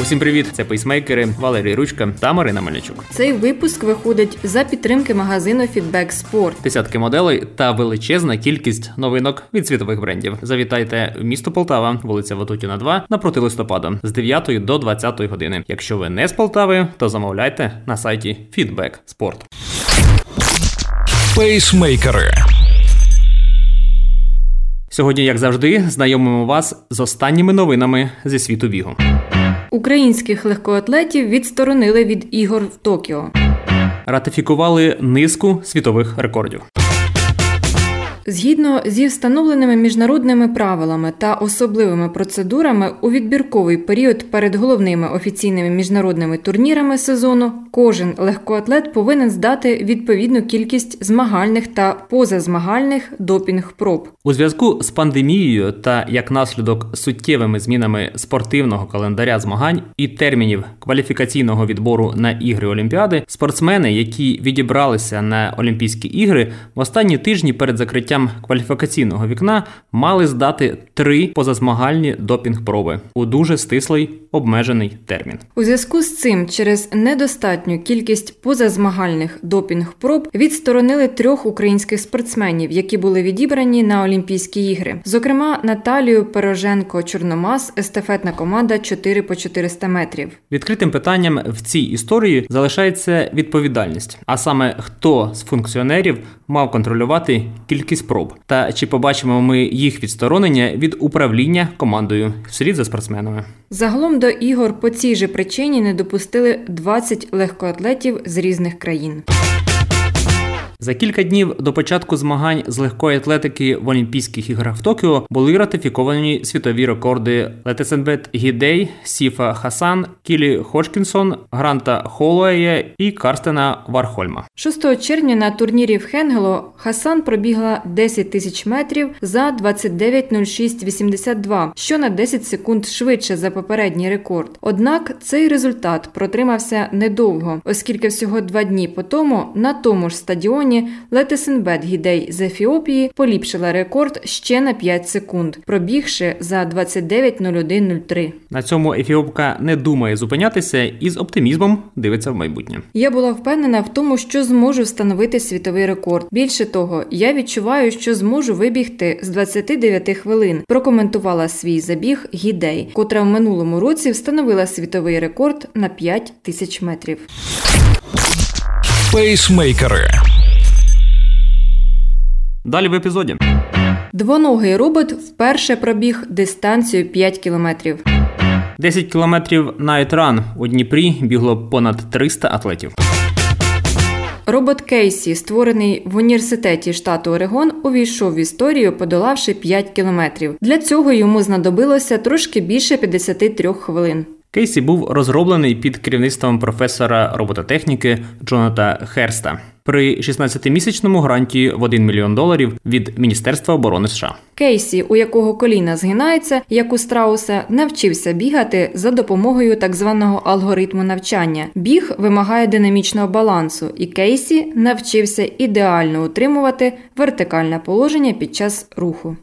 Усім привіт! Це пейсмейкери Валерій Ручка та Марина Мельничук. Цей випуск виходить за підтримки магазину Feedback Sport. Десятки моделей та величезна кількість новинок від світових брендів. Завітайте в місто Полтава, вулиця Ватутіна, 2, напроти листопада з 9 до 20 години. Якщо ви не з Полтави, то замовляйте на сайті Feedback Sport. Пейсмейкери. Сьогодні, як завжди, знайомимо вас з останніми новинами зі світу бігу. Українських легкоатлетів відсторонили від ігор в Токіо. Ратифікували низку світових рекордів. Згідно зі встановленими міжнародними правилами та особливими процедурами у відбірковий період перед головними офіційними міжнародними турнірами сезону кожен легкоатлет повинен здати відповідну кількість змагальних та позазмагальних допінг-проб. У зв'язку з пандемією та як наслідок суттєвими змінами спортивного календаря змагань і термінів кваліфікаційного відбору на ігри Олімпіади, спортсмени, які відібралися на Олімпійські ігри, в останні тижні перед закриттям кваліфікаційного вікна мали здати три позазмагальні допінг-проби у дуже стислий обмежений термін. У зв'язку з цим через недостатню кількість позазмагальних допінг-проб відсторонили трьох українських спортсменів, які були відібрані на Олімпійські ігри. Зокрема, Наталію Пероженко Чорномас, естафетна команда 4 по 400 метрів. Відкритим питанням в цій історії залишається відповідальність, а саме хто з функціонерів мав контролювати кількість проб, та чи побачимо ми їх відсторонення від управління командою вслід за спортсменами. Загалом до ігор по цій же причині не допустили 20 легкоатлетів з різних країн. За кілька днів до початку змагань з легкої атлетики в Олімпійських іграх в Токіо були ратифіковані світові рекорди Летесенбет Гідей, Сіфан Хасан, Кілі Ходжкінсон, Гранта Холуея і Карстена Вархольма. 6 червня на турнірі в Хенгело Хасан пробігла 10 тисяч метрів за 29.06.82, що на 10 секунд швидше за попередній рекорд. Однак цей результат протримався недовго, оскільки всього два дні по тому на тому ж стадіоні Летесенбет Гідей з Ефіопії поліпшила рекорд ще на 5 секунд, пробігши за 29.01.03. На цьому ефіопка не думає зупинятися і з оптимізмом дивиться в майбутнє. Я була впевнена в тому, що зможу встановити світовий рекорд. Більше того, я відчуваю, що зможу вибігти з 29 хвилин. Прокоментувала свій забіг Гідей, котра в минулому році встановила світовий рекорд на 5 тисяч метрів. Пейсмейкери. Далі в епізоді. Двоногий робот вперше пробіг дистанцію 5 кілометрів. 10 кілометрів Night Run у Дніпрі бігло понад 300 атлетів. Робот Кейсі, створений в університеті штату Орегон, увійшов в історію, подолавши 5 кілометрів. Для цього йому знадобилося трошки більше 53 хвилин. Кейсі був розроблений під керівництвом професора робототехніки Джоната Херста при 16-місячному гранті в 1 мільйон доларів від Міністерства оборони США. Кейсі, у якого коліна згинається, як у страуса, навчився бігати за допомогою так званого алгоритму навчання. Біг вимагає динамічного балансу, і Кейсі навчився ідеально утримувати вертикальне положення під час руху.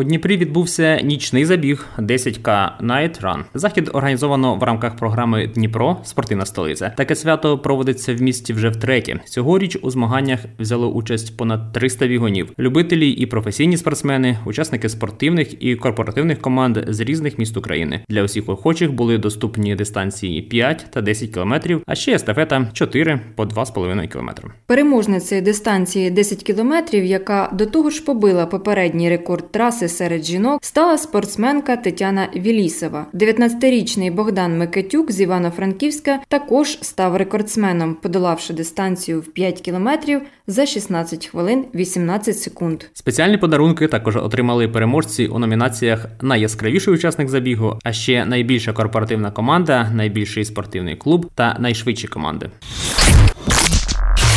У Дніпрі відбувся нічний забіг 10К Night Run. Захід організовано в рамках програми Дніпро Спортивна столиця. Таке свято проводиться в місті вже втретє. Цьогоріч у змаганнях взяло участь понад 300 бігунів, любителі і професійні спортсмени, учасники спортивних і корпоративних команд з різних міст України. Для усіх охочих були доступні дистанції 5 та 10 кілометрів, а ще естафета 4 по 2,5 кілометри. Переможницею дистанції 10 кілометрів, яка до того ж побила попередній рекорд траси серед жінок стала спортсменка Тетяна Вілісова. 19-річний Богдан Микитюк з Івано-Франківська також став рекордсменом, подолавши дистанцію в 5 кілометрів за 16 хвилин 18 секунд. Спеціальні подарунки також отримали переможці у номінаціях Найяскравіший учасник забігу, а ще найбільша корпоративна команда, найбільший спортивний клуб та найшвидші команди.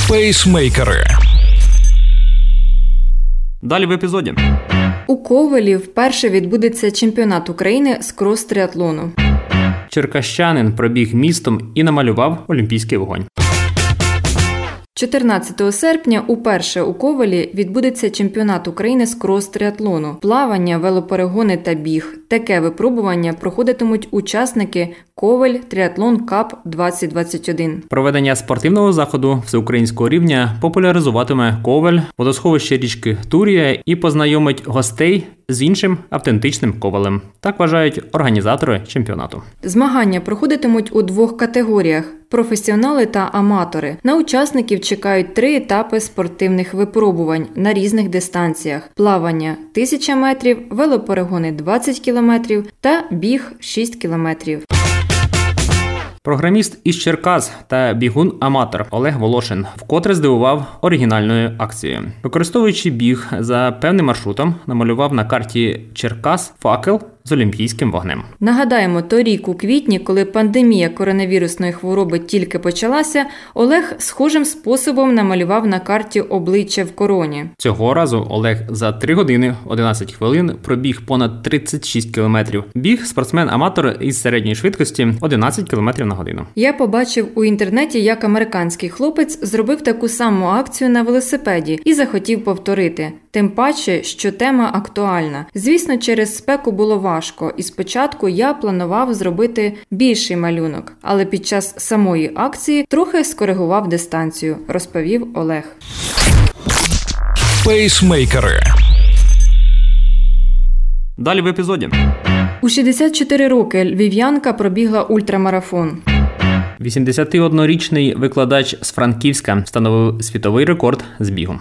Пейсмейкери. Далі в епізоді. У Ковелі вперше відбудеться чемпіонат України з крос-триатлону. Черкащанин пробіг містом і намалював олімпійський вогонь. 14 серпня уперше у Ковалі відбудеться чемпіонат України з крос-триатлону, плавання, велоперегони та біг. Таке випробування проходитимуть учасники Коваль Тріатлон Кап 2021. Проведення спортивного заходу всеукраїнського рівня популяризуватиме Коваль, водосховище річки Турія і познайомить гостей з іншим автентичним ковалем. Так вважають організатори чемпіонату. Змагання проходитимуть у двох категоріях: професіонали та аматори. На учасників чекають три етапи спортивних випробувань на різних дистанціях: плавання 1000 метрів, велоперегони 20 кілометрів та біг 6 кілометрів. Програміст із Черкас та бігун-аматор Олег Волошин вкотре здивував оригінальною акцією. Використовуючи біг за певним маршрутом, намалював на карті Черкас факел з олімпійським вогнем. Нагадаємо, торік у квітні, коли пандемія коронавірусної хвороби тільки почалася, Олег схожим способом намалював на карті обличчя в короні. Цього разу Олег за 3 години 11 хвилин пробіг понад 36 кілометрів. Біг спортсмен-аматор із середньої швидкості 11 кілометрів на годину. Я побачив у інтернеті, як американський хлопець зробив таку саму акцію на велосипеді і захотів повторити. Тим паче, що тема актуальна. Звісно, через спеку було важко, і спочатку я планував зробити більший малюнок, але під час самої акції трохи скоригував дистанцію, розповів Олег. Пейсмейкери. Далі в епізоді. У 64 роки львів'янка пробігла ультрамарафон. 81-річний викладач з Франківська встановив світовий рекорд з бігу.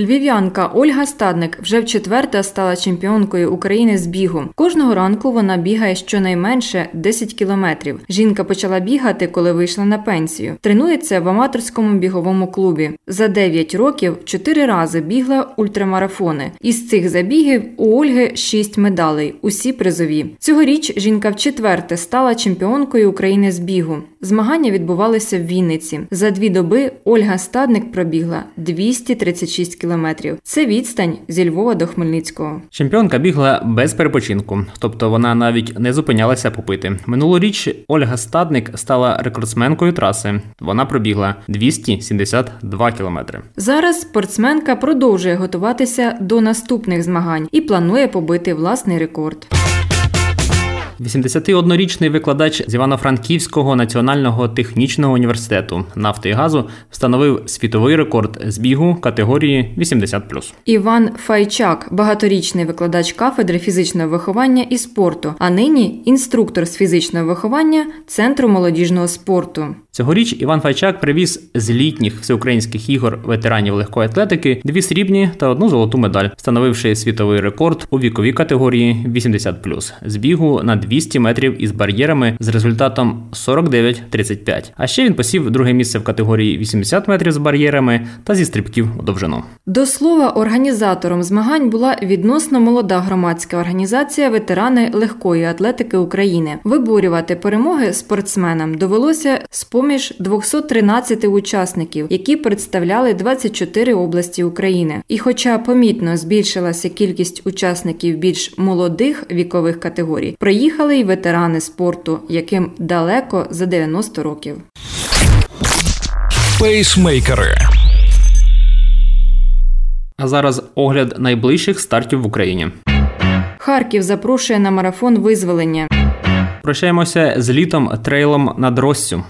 Львів'янка Ольга Стадник вже вчетверте стала чемпіонкою України з бігу. Кожного ранку вона бігає щонайменше 10 кілометрів. Жінка почала бігати, коли вийшла на пенсію. Тренується в аматорському біговому клубі. За 9 років 4 рази бігла ультрамарафони. Із цих забігів у Ольги 6 медалей, усі призові. Цьогоріч жінка вчетверте стала чемпіонкою України з бігу. Змагання відбувалися в Вінниці. За дві доби Ольга Стадник пробігла 236 кілометрів. Це відстань зі Львова до Хмельницького. Чемпіонка бігла без перепочинку, тобто вона навіть не зупинялася попити. Минулоріч Ольга Стадник стала рекордсменкою траси. Вона пробігла 272 кілометри. Зараз спортсменка продовжує готуватися до наступних змагань і планує побити власний рекорд. 81-річний викладач з Івано-Франківського національного технічного університету нафти і газу встановив світовий рекорд з бігу категорії 80+. Іван Файчак, багаторічний викладач кафедри фізичного виховання і спорту, а нині інструктор з фізичного виховання Центру молодіжного спорту. Цьогоріч Іван Файчак привіз з літніх всеукраїнських ігор ветеранів легкої атлетики дві срібні та одну золоту медаль, встановивши світовий рекорд у віковій категорії 80+, з бігу на 200 метрів із бар'єрами з результатом 49-35. А ще він посів друге місце в категорії 80 метрів з бар'єрами та зі стрибків у довжину. До слова, організатором змагань була відносно молода громадська організація Ветерани легкої атлетики України. Виборювати перемоги спортсменам довелося з поміж 213 учасників, які представляли 24 області України. І, хоча помітно збільшилася кількість учасників більш молодих вікових категорій, приїхали й ветерани спорту, яким далеко за 90 років. Пейсмейкери. А зараз огляд найближчих стартів в Україні. Харків запрошує на марафон визволення. Прощаємося з літом трейлом над Россю.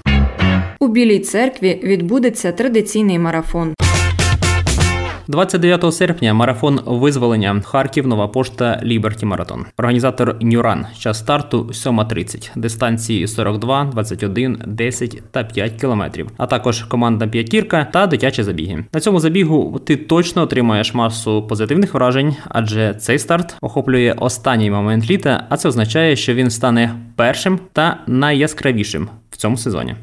У Білій церкві відбудеться традиційний марафон. 29 серпня марафон визволення Харків, Нова пошта Ліберті Маратон. Організатор Нюран. Час старту 7.30. Дистанції 42, 21, 10 та 5 кілометрів. А також командна п'ятірка та дитячі забіги. На цьому забігу ти точно отримаєш масу позитивних вражень, адже цей старт охоплює останній момент літа, а це означає, що він стане першим та найяскравішим в цьому сезоні.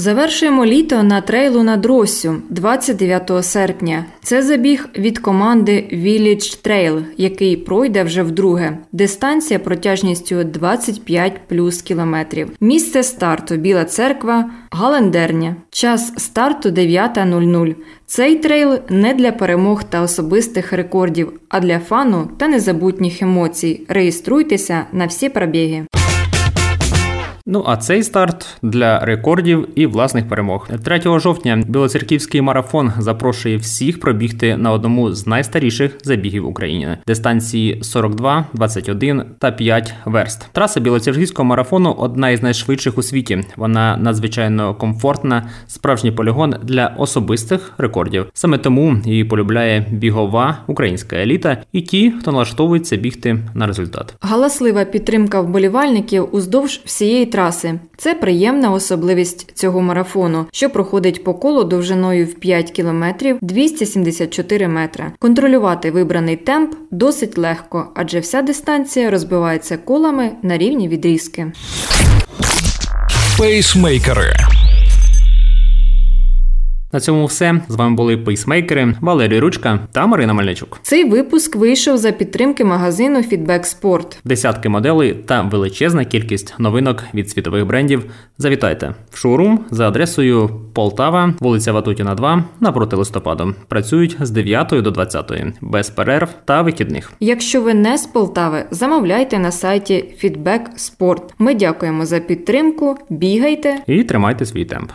Завершуємо літо на трейлу над Россю 29 серпня. Це забіг від команди Village Trail, який пройде вже вдруге. Дистанція протяжністю 25 плюс кілометрів. Місце старту Біла церква, Галендерня. Час старту 9.00. Цей трейл не для перемог та особистих рекордів, а для фану та незабутніх емоцій. Реєструйтеся на всі пробіги. Ну а цей старт для рекордів і власних перемог. 3 жовтня Білоцерківський марафон запрошує всіх пробігти на одному з найстаріших забігів України дистанції 42, 21 та 5 верст. Траса Білоцерківського марафону одна із найшвидших у світі. Вона надзвичайно комфортна, справжній полігон для особистих рекордів. Саме тому її полюбляє бігова українська еліта і ті, хто налаштовується бігти на результат. Галаслива підтримка вболівальників уздовж всієї траси. Це приємна особливість цього марафону, що проходить по колу довжиною в 5 кілометрів 274 метра. Контролювати вибраний темп досить легко, адже вся дистанція розбивається колами на рівні відрізки. Пейсмейкери. На цьому все з вами були пейсмейкери Валерій Ручка та Марина Мельничук. Цей випуск вийшов за підтримки магазину Feedback Sport. Десятки моделей та величезна кількість новинок від світових брендів. Завітайте в шоурум за адресою Полтава, вулиця Ватутіна, 2, напроти листопаду. Працюють з 9 до 20, без перерв та вихідних. Якщо ви не з Полтави, замовляйте на сайті Feedback Sport. Ми дякуємо за підтримку. Бігайте І тримайте свій темп.